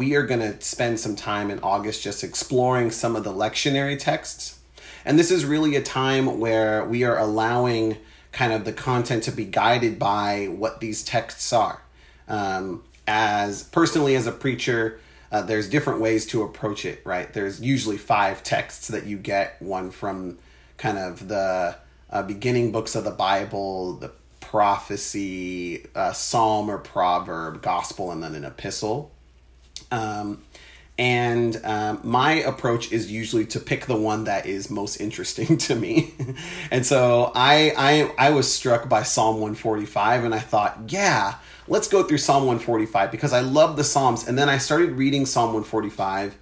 we are going to spend some time in August just exploring some of the lectionary texts. And this is really a time where we are allowing kind of the content to be guided by what these texts are. Um, as personally, as a preacher, uh, there's different ways to approach it, right? There's usually five texts that you get one from kind of the uh, beginning books of the Bible, the prophecy, uh, psalm or proverb, gospel, and then an epistle. Um, and um, my approach is usually to pick the one that is most interesting to me. and so I, I I was struck by Psalm 145, and I thought, yeah, let's go through Psalm 145 because I love the Psalms. And then I started reading Psalm 145,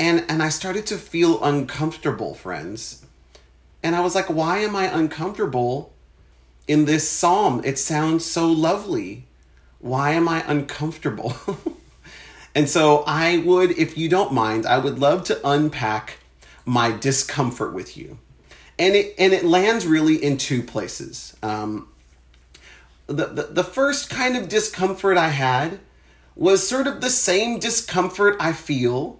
and and I started to feel uncomfortable, friends. And I was like, why am I uncomfortable in this psalm? It sounds so lovely. Why am I uncomfortable? And so I would, if you don't mind, I would love to unpack my discomfort with you. And it, and it lands really in two places. Um, the, the, the first kind of discomfort I had was sort of the same discomfort I feel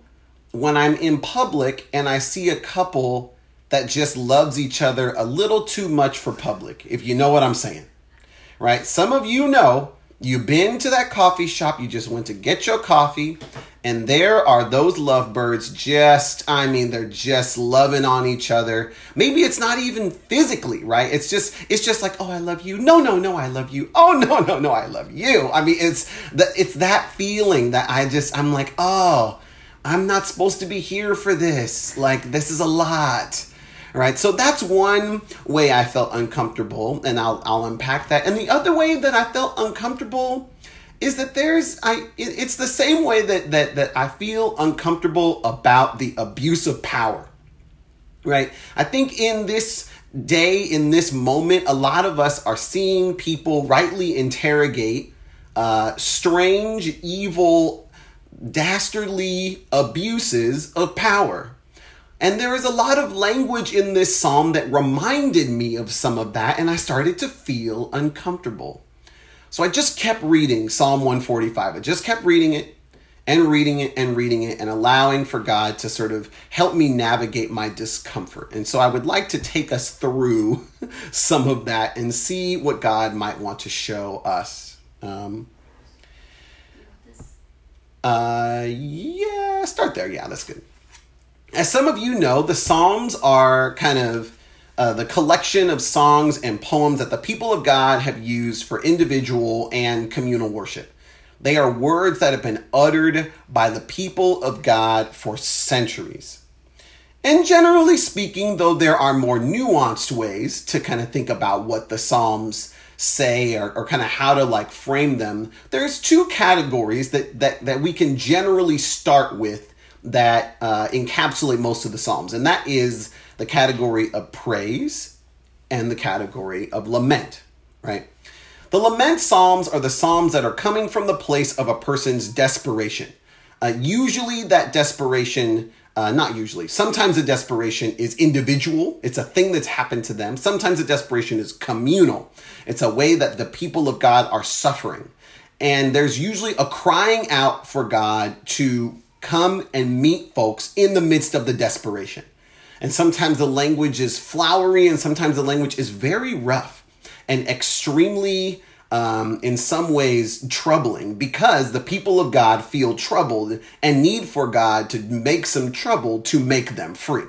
when I'm in public and I see a couple that just loves each other a little too much for public, if you know what I'm saying. Right? Some of you know You've been to that coffee shop, you just went to get your coffee, and there are those lovebirds just, I mean, they're just loving on each other. Maybe it's not even physically, right? It's just, it's just like, oh, I love you. No, no, no, I love you. Oh, no, no, no, I love you. I mean, it's that, it's that feeling that I just, I'm like, oh, I'm not supposed to be here for this. Like, this is a lot right? So that's one way I felt uncomfortable, and I'll I'll unpack that. And the other way that I felt uncomfortable is that there's I it's the same way that that that I feel uncomfortable about the abuse of power. Right? I think in this day in this moment a lot of us are seeing people rightly interrogate uh, strange evil dastardly abuses of power and there is a lot of language in this psalm that reminded me of some of that, and I started to feel uncomfortable. So I just kept reading Psalm 145. I just kept reading it and reading it and reading it and allowing for God to sort of help me navigate my discomfort. And so I would like to take us through some of that and see what God might want to show us. Um, uh, yeah, start there. Yeah, that's good. As some of you know, the Psalms are kind of uh, the collection of songs and poems that the people of God have used for individual and communal worship. They are words that have been uttered by the people of God for centuries. And generally speaking, though there are more nuanced ways to kind of think about what the Psalms say or, or kind of how to like frame them, there's two categories that, that, that we can generally start with that uh, encapsulate most of the Psalms, and that is the category of praise and the category of lament, right? The lament Psalms are the Psalms that are coming from the place of a person's desperation. Uh, usually, that desperation, uh, not usually, sometimes the desperation is individual. It's a thing that's happened to them. Sometimes the desperation is communal. It's a way that the people of God are suffering. And there's usually a crying out for God to come and meet folks in the midst of the desperation. And sometimes the language is flowery, and sometimes the language is very rough and extremely, um, in some ways, troubling because the people of God feel troubled and need for God to make some trouble to make them free.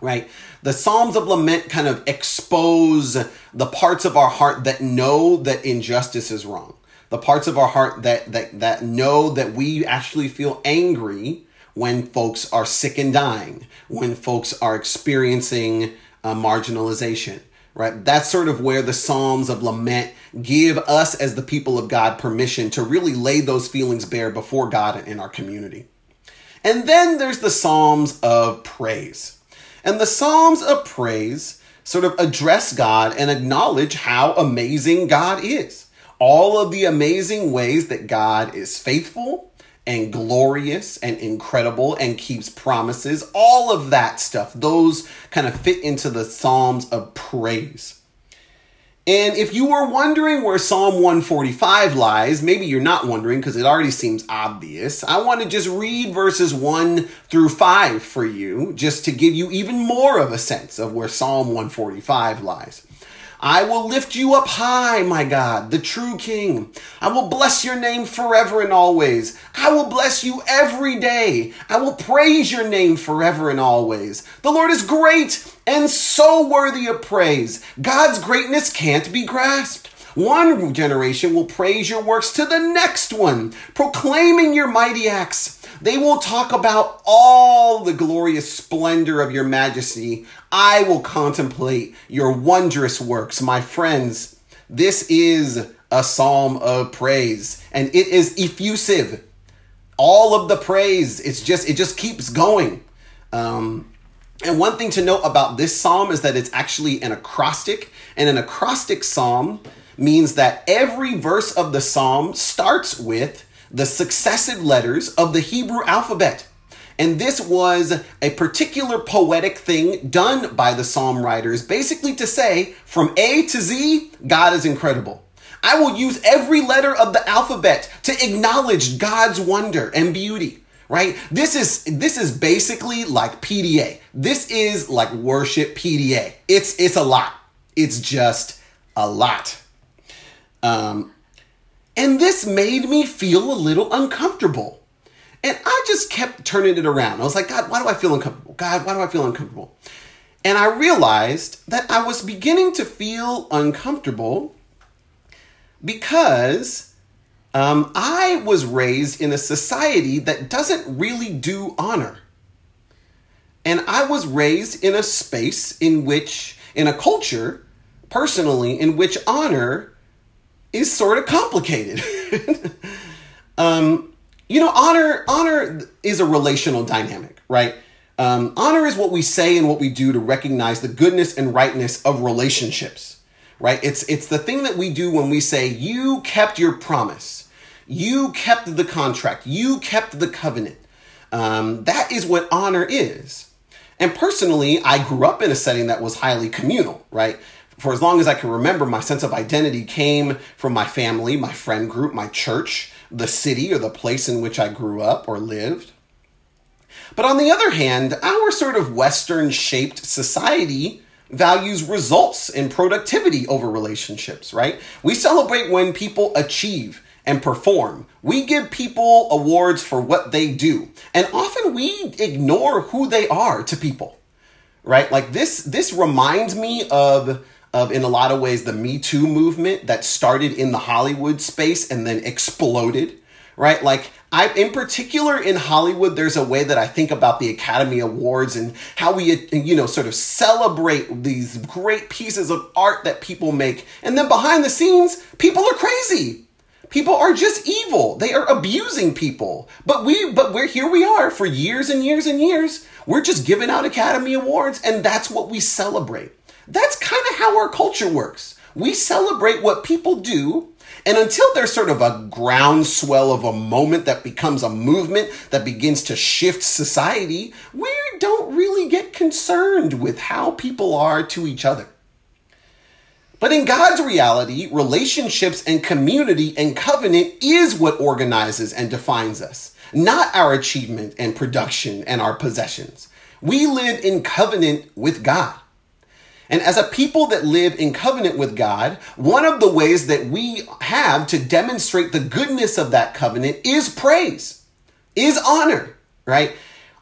Right? The Psalms of Lament kind of expose the parts of our heart that know that injustice is wrong the parts of our heart that that that know that we actually feel angry when folks are sick and dying, when folks are experiencing uh, marginalization, right? That's sort of where the Psalms of lament give us as the people of God permission to really lay those feelings bare before God and in our community. And then there's the Psalms of praise. And the Psalms of praise sort of address God and acknowledge how amazing God is all of the amazing ways that God is faithful and glorious and incredible and keeps promises, all of that stuff, those kind of fit into the Psalms of praise. And if you were wondering where Psalm 145 lies, maybe you're not wondering because it already seems obvious. I want to just read verses 1 through 5 for you, just to give you even more of a sense of where Psalm 145 lies. I will lift you up high, my God, the true King. I will bless your name forever and always. I will bless you every day. I will praise your name forever and always. The Lord is great and so worthy of praise. God's greatness can't be grasped. One generation will praise your works to the next one, proclaiming your mighty acts. They will talk about all the glorious splendor of your majesty. I will contemplate your wondrous works, my friends. This is a psalm of praise, and it is effusive. All of the praise, it's just it just keeps going. Um, and one thing to note about this psalm is that it's actually an acrostic, and an acrostic psalm means that every verse of the psalm starts with the successive letters of the Hebrew alphabet. And this was a particular poetic thing done by the psalm writers, basically to say, from A to Z, God is incredible. I will use every letter of the alphabet to acknowledge God's wonder and beauty right? This is this is basically like pda this is like worship pda it's it's a lot. It's just a lot um and this made me feel a little uncomfortable. And i just kept turning it around. I was like god why do i feel uncomfortable? God why do i feel uncomfortable? And i realized that i was beginning to feel uncomfortable because um, I was raised in a society that doesn't really do honor. And I was raised in a space in which, in a culture, personally, in which honor is sort of complicated. um, you know, honor honor is a relational dynamic, right? Um, honor is what we say and what we do to recognize the goodness and rightness of relationships, right? It's it's the thing that we do when we say you kept your promise you kept the contract, you kept the covenant. Um, that is what honor is. And personally, I grew up in a setting that was highly communal, right? For as long as I can remember, my sense of identity came from my family, my friend group, my church, the city or the place in which I grew up or lived. But on the other hand, our sort of Western shaped society values results and productivity over relationships, right? We celebrate when people achieve and perform. We give people awards for what they do. And often we ignore who they are to people. Right? Like this this reminds me of of in a lot of ways the Me Too movement that started in the Hollywood space and then exploded. Right? Like I, in particular in Hollywood, there's a way that I think about the Academy Awards and how we, you know, sort of celebrate these great pieces of art that people make. And then behind the scenes, people are crazy. People are just evil. They are abusing people. But we but we're here we are for years and years and years. We're just giving out Academy Awards and that's what we celebrate. That's kind of how our culture works. We celebrate what people do and until there's sort of a groundswell of a moment that becomes a movement that begins to shift society, we don't really get concerned with how people are to each other. But in God's reality, relationships and community and covenant is what organizes and defines us, not our achievement and production and our possessions. We live in covenant with God. And as a people that live in covenant with God, one of the ways that we have to demonstrate the goodness of that covenant is praise, is honor, right?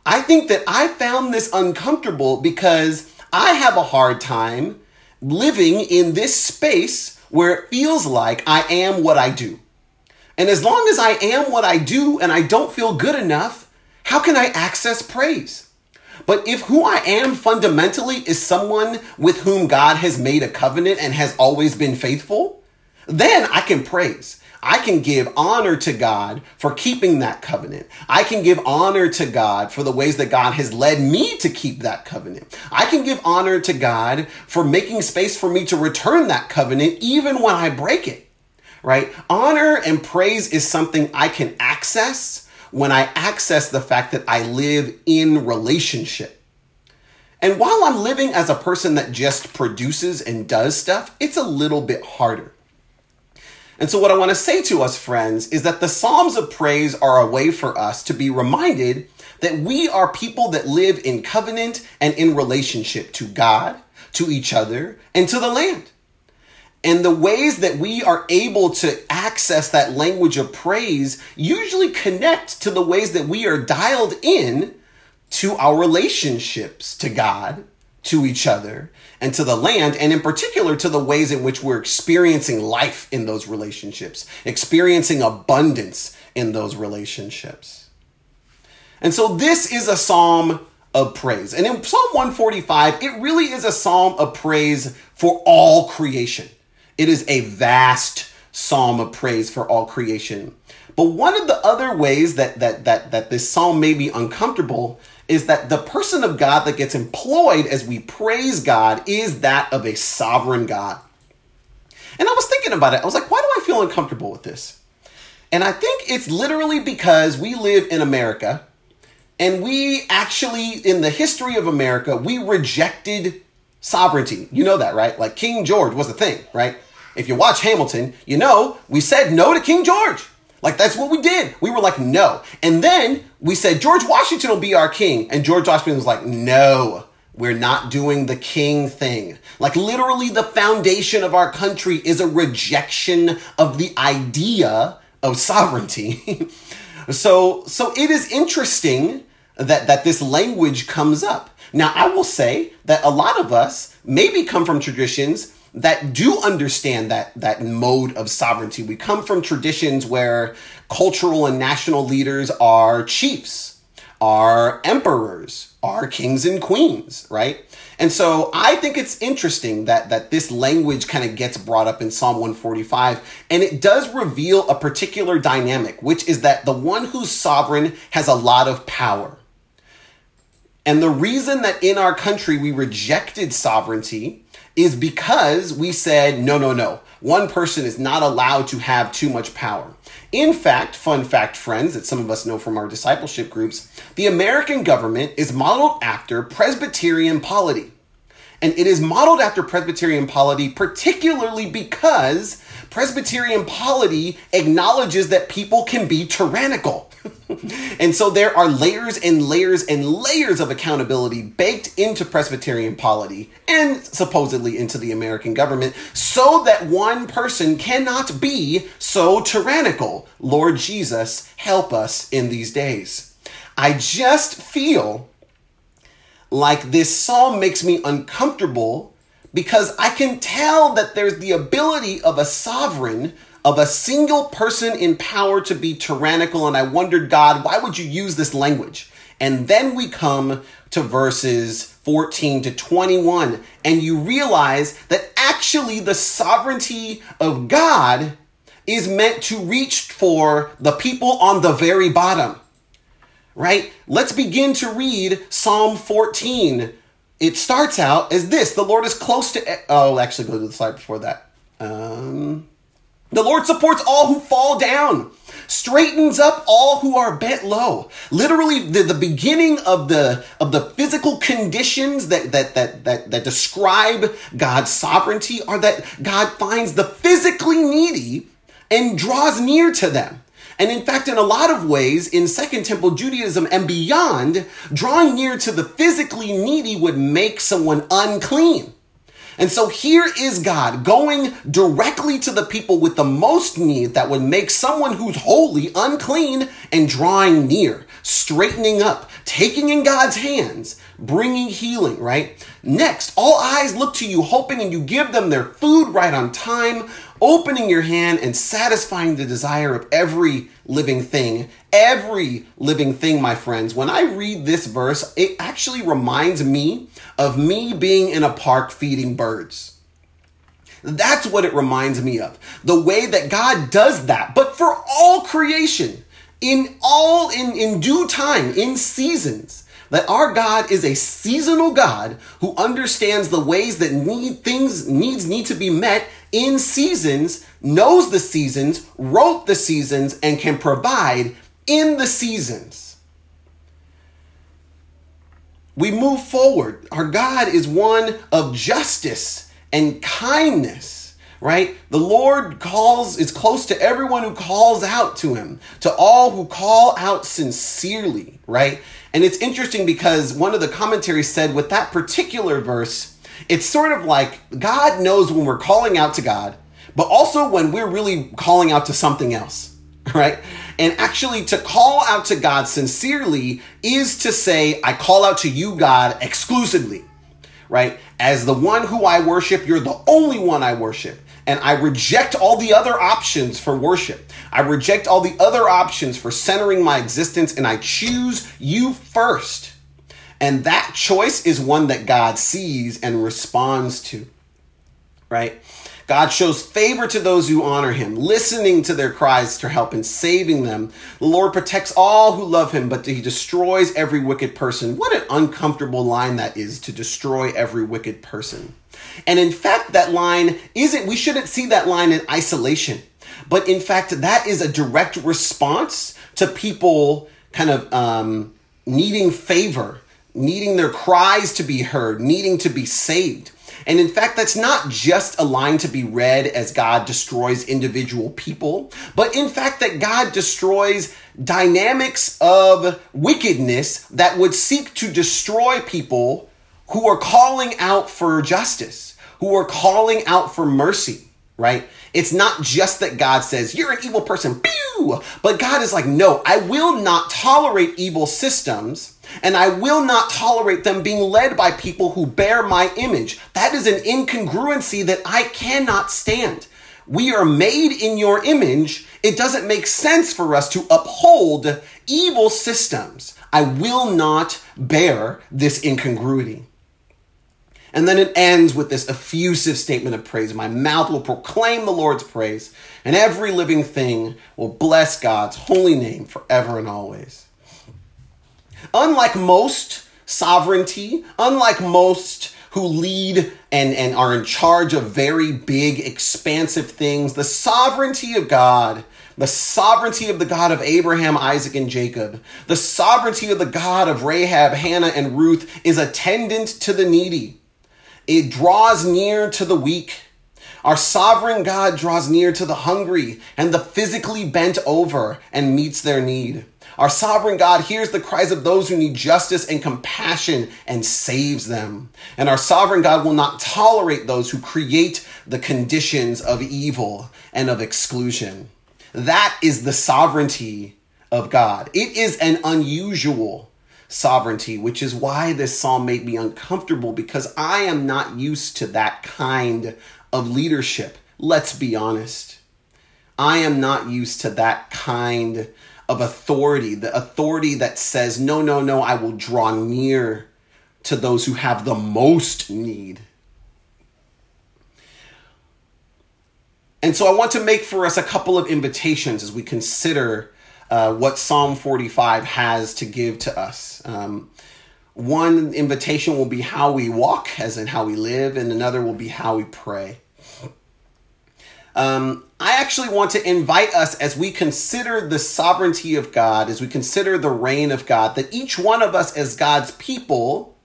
I think that I found this uncomfortable because I have a hard time living in this space where it feels like I am what I do. And as long as I am what I do and I don't feel good enough, how can I access praise? But if who I am fundamentally is someone with whom God has made a covenant and has always been faithful, then I can praise. I can give honor to God for keeping that covenant. I can give honor to God for the ways that God has led me to keep that covenant. I can give honor to God for making space for me to return that covenant even when I break it. Right? Honor and praise is something I can access when I access the fact that I live in relationship. And while I'm living as a person that just produces and does stuff, it's a little bit harder. And so, what I want to say to us, friends, is that the Psalms of praise are a way for us to be reminded that we are people that live in covenant and in relationship to God, to each other, and to the land. And the ways that we are able to access that language of praise usually connect to the ways that we are dialed in to our relationships to God, to each other, and to the land, and in particular to the ways in which we're experiencing life in those relationships, experiencing abundance in those relationships. And so this is a psalm of praise. And in Psalm 145, it really is a psalm of praise for all creation. It is a vast psalm of praise for all creation. But one of the other ways that that that that this psalm may be uncomfortable is that the person of God that gets employed as we praise God is that of a sovereign God. And I was thinking about it. I was like, why do I feel uncomfortable with this? And I think it's literally because we live in America and we actually, in the history of America, we rejected sovereignty. You know that, right? Like King George was a thing, right? If you watch Hamilton, you know we said no to King George. Like that's what we did. We were like, no. And then we said, George Washington will be our king. And George Washington was like, no, we're not doing the king thing. Like literally the foundation of our country is a rejection of the idea of sovereignty. so, so it is interesting that, that this language comes up. Now, I will say that a lot of us maybe come from traditions that do understand that that mode of sovereignty. We come from traditions where cultural and national leaders are chiefs, are emperors, are kings and queens, right? And so I think it's interesting that that this language kind of gets brought up in Psalm 145 and it does reveal a particular dynamic, which is that the one who's sovereign has a lot of power. And the reason that in our country we rejected sovereignty is because we said, no, no, no. One person is not allowed to have too much power. In fact, fun fact, friends, that some of us know from our discipleship groups, the American government is modeled after Presbyterian polity. And it is modeled after Presbyterian polity particularly because Presbyterian polity acknowledges that people can be tyrannical. and so there are layers and layers and layers of accountability baked into Presbyterian polity and supposedly into the American government so that one person cannot be so tyrannical. Lord Jesus, help us in these days. I just feel like this psalm makes me uncomfortable because I can tell that there's the ability of a sovereign of a single person in power to be tyrannical. And I wondered, God, why would you use this language? And then we come to verses 14 to 21, and you realize that actually the sovereignty of God is meant to reach for the people on the very bottom. Right? Let's begin to read Psalm 14. It starts out as this The Lord is close to. Oh, actually, go to the slide before that. Um, the Lord supports all who fall down, straightens up all who are bent low. Literally, the, the beginning of the of the physical conditions that, that that that that describe God's sovereignty are that God finds the physically needy and draws near to them. And in fact, in a lot of ways, in Second Temple Judaism and beyond, drawing near to the physically needy would make someone unclean. And so here is God going directly to the people with the most need that would make someone who's holy unclean and drawing near, straightening up, taking in God's hands, bringing healing, right? Next, all eyes look to you, hoping and you give them their food right on time, opening your hand and satisfying the desire of every living thing. Every living thing, my friends. When I read this verse, it actually reminds me of me being in a park feeding birds. That's what it reminds me of. The way that God does that, but for all creation, in all, in, in due time, in seasons. That our God is a seasonal God who understands the ways that need things needs need to be met in seasons, knows the seasons, wrote the seasons, and can provide in the seasons. We move forward. Our God is one of justice and kindness, right? The Lord calls, is close to everyone who calls out to him, to all who call out sincerely, right? And it's interesting because one of the commentaries said with that particular verse, it's sort of like God knows when we're calling out to God, but also when we're really calling out to something else, right? And actually, to call out to God sincerely is to say, I call out to you, God, exclusively, right? As the one who I worship, you're the only one I worship. And I reject all the other options for worship. I reject all the other options for centering my existence, and I choose you first. And that choice is one that God sees and responds to, right? God shows favor to those who honor him, listening to their cries for help and saving them. The Lord protects all who love him, but he destroys every wicked person. What an uncomfortable line that is to destroy every wicked person. And in fact, that line isn't, we shouldn't see that line in isolation. But in fact, that is a direct response to people kind of um, needing favor, needing their cries to be heard, needing to be saved. And in fact, that's not just a line to be read as God destroys individual people, but in fact, that God destroys dynamics of wickedness that would seek to destroy people who are calling out for justice, who are calling out for mercy, right? It's not just that God says, you're an evil person, pew! But God is like, no, I will not tolerate evil systems and I will not tolerate them being led by people who bear my image. That is an incongruency that I cannot stand. We are made in your image. It doesn't make sense for us to uphold evil systems. I will not bear this incongruity. And then it ends with this effusive statement of praise. My mouth will proclaim the Lord's praise, and every living thing will bless God's holy name forever and always. Unlike most sovereignty, unlike most who lead and, and are in charge of very big, expansive things, the sovereignty of God the sovereignty of the God of Abraham, Isaac, and Jacob, the sovereignty of the God of Rahab, Hannah, and Ruth is attendant to the needy. It draws near to the weak. Our sovereign God draws near to the hungry and the physically bent over and meets their need. Our sovereign God hears the cries of those who need justice and compassion and saves them. And our sovereign God will not tolerate those who create the conditions of evil and of exclusion. That is the sovereignty of God. It is an unusual sovereignty, which is why this psalm made me uncomfortable because I am not used to that kind of leadership. Let's be honest. I am not used to that kind of authority, the authority that says, no, no, no, I will draw near to those who have the most need. And so I want to make for us a couple of invitations as we consider uh, what Psalm 45 has to give to us. Um, one invitation will be how we walk, as in how we live, and another will be how we pray. Um, I actually want to invite us as we consider the sovereignty of God, as we consider the reign of God, that each one of us as God's people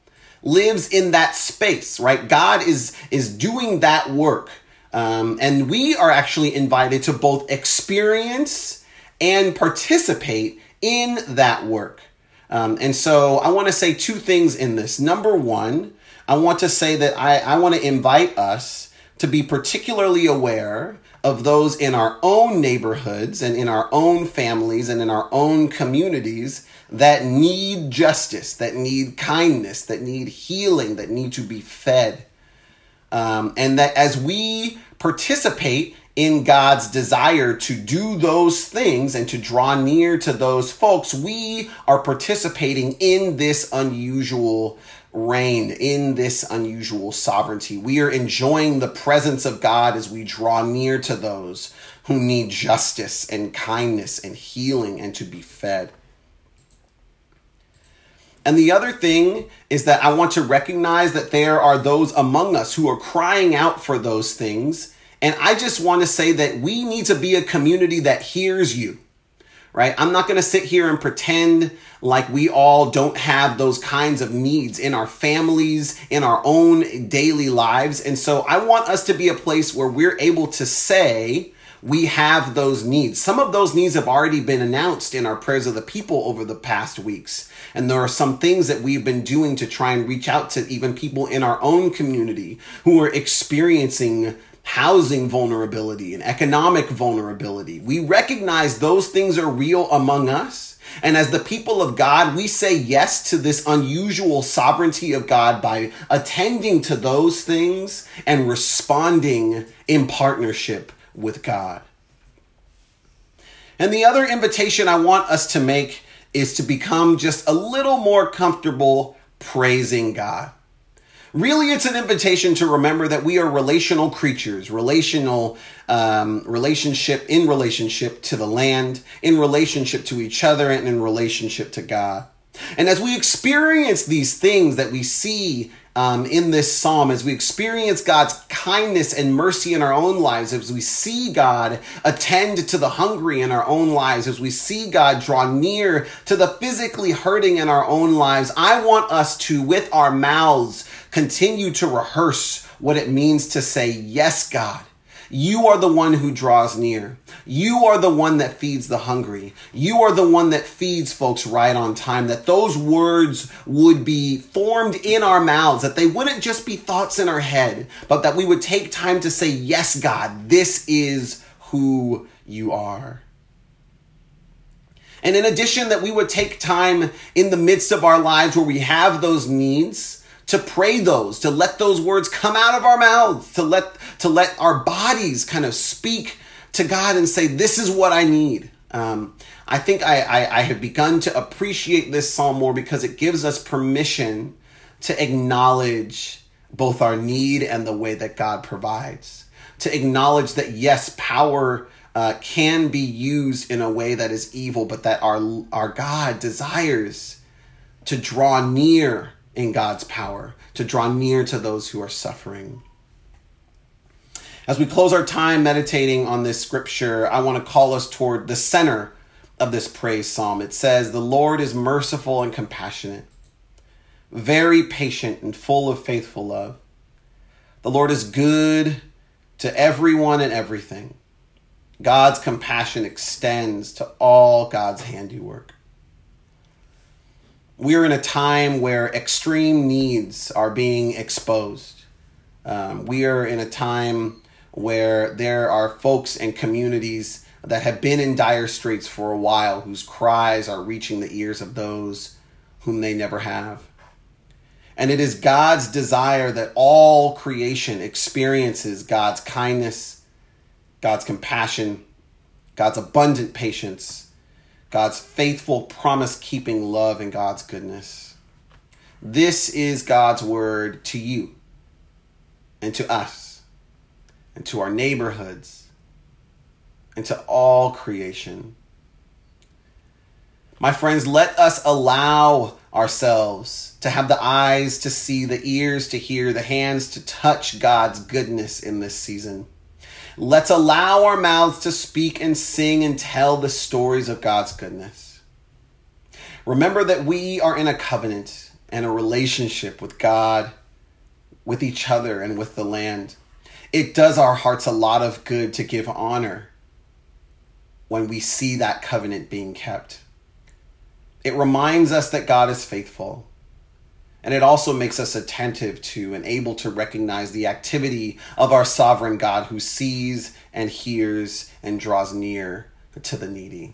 lives in that space, right? God is, is doing that work. Um, and we are actually invited to both experience and participate in that work. Um, and so I want to say two things in this. Number one, I want to say that I, I want to invite us to be particularly aware of those in our own neighborhoods and in our own families and in our own communities that need justice, that need kindness, that need healing, that need to be fed. Um, and that as we participate in God's desire to do those things and to draw near to those folks, we are participating in this unusual reign, in this unusual sovereignty. We are enjoying the presence of God as we draw near to those who need justice and kindness and healing and to be fed. And the other thing is that I want to recognize that there are those among us who are crying out for those things and I just want to say that we need to be a community that hears you, right? I'm not going to sit here and pretend like we all don't have those kinds of needs in our families, in our own daily lives. And so I want us to be a place where we're able to say, we have those needs. Some of those needs have already been announced in our prayers of the people over the past weeks. And there are some things that we've been doing to try and reach out to even people in our own community who are experiencing housing vulnerability and economic vulnerability. We recognize those things are real among us. And as the people of God, we say yes to this unusual sovereignty of God by attending to those things and responding in partnership with God. And the other invitation I want us to make is to become just a little more comfortable praising God. Really, it's an invitation to remember that we are relational creatures, relational um, relationship in relationship to the land, in relationship to each other, and in relationship to God. And as we experience these things that we see um, in this psalm, as we experience God's kindness and mercy in our own lives, as we see God attend to the hungry in our own lives, as we see God draw near to the physically hurting in our own lives, I want us to, with our mouths, continue to rehearse what it means to say, Yes, God. You are the one who draws near. You are the one that feeds the hungry. You are the one that feeds folks right on time. That those words would be formed in our mouths, that they wouldn't just be thoughts in our head, but that we would take time to say, Yes, God, this is who you are. And in addition, that we would take time in the midst of our lives where we have those needs to pray those, to let those words come out of our mouths, to let to let our bodies kind of speak to God and say, "This is what I need." Um, I think I, I, I have begun to appreciate this psalm more because it gives us permission to acknowledge both our need and the way that God provides. To acknowledge that yes, power uh, can be used in a way that is evil, but that our our God desires to draw near in God's power, to draw near to those who are suffering. As we close our time meditating on this scripture, I want to call us toward the center of this praise psalm. It says, The Lord is merciful and compassionate, very patient and full of faithful love. The Lord is good to everyone and everything. God's compassion extends to all God's handiwork we're in a time where extreme needs are being exposed. Um, we are in a time where there are folks and communities that have been in dire straits for a while whose cries are reaching the ears of those whom they never have. And it is God's desire that all creation experiences God's kindness, God's compassion, God's abundant patience God's faithful, promise keeping love and God's goodness. This is God's word to you and to us and to our neighborhoods and to all creation. My friends, let us allow ourselves to have the eyes to see, the ears to hear, the hands to touch God's goodness in this season. Let's allow our mouths to speak and sing and tell the stories of God's goodness. Remember that we are in a covenant and a relationship with God, with each other, and with the land. It does our hearts a lot of good to give honor when we see that covenant being kept. It reminds us that God is faithful and it also makes us attentive to and able to recognize the activity of our sovereign God who sees and hears and draws near to the needy.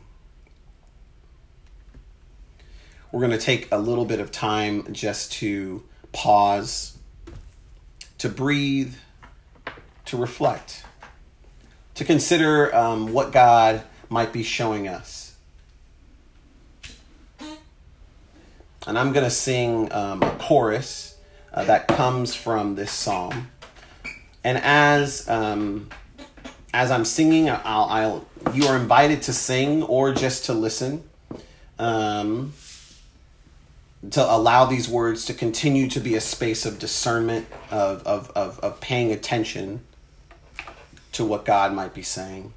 We're going to take a little bit of time just to pause, to breathe, to reflect, to consider um, what God might be showing us and I'm going to sing um, a chorus uh, that comes from this psalm. And as um, as I'm singing, I'll, I'll you are invited to sing or just to listen, um, to allow these words to continue to be a space of discernment of of of, of paying attention to what God might be saying.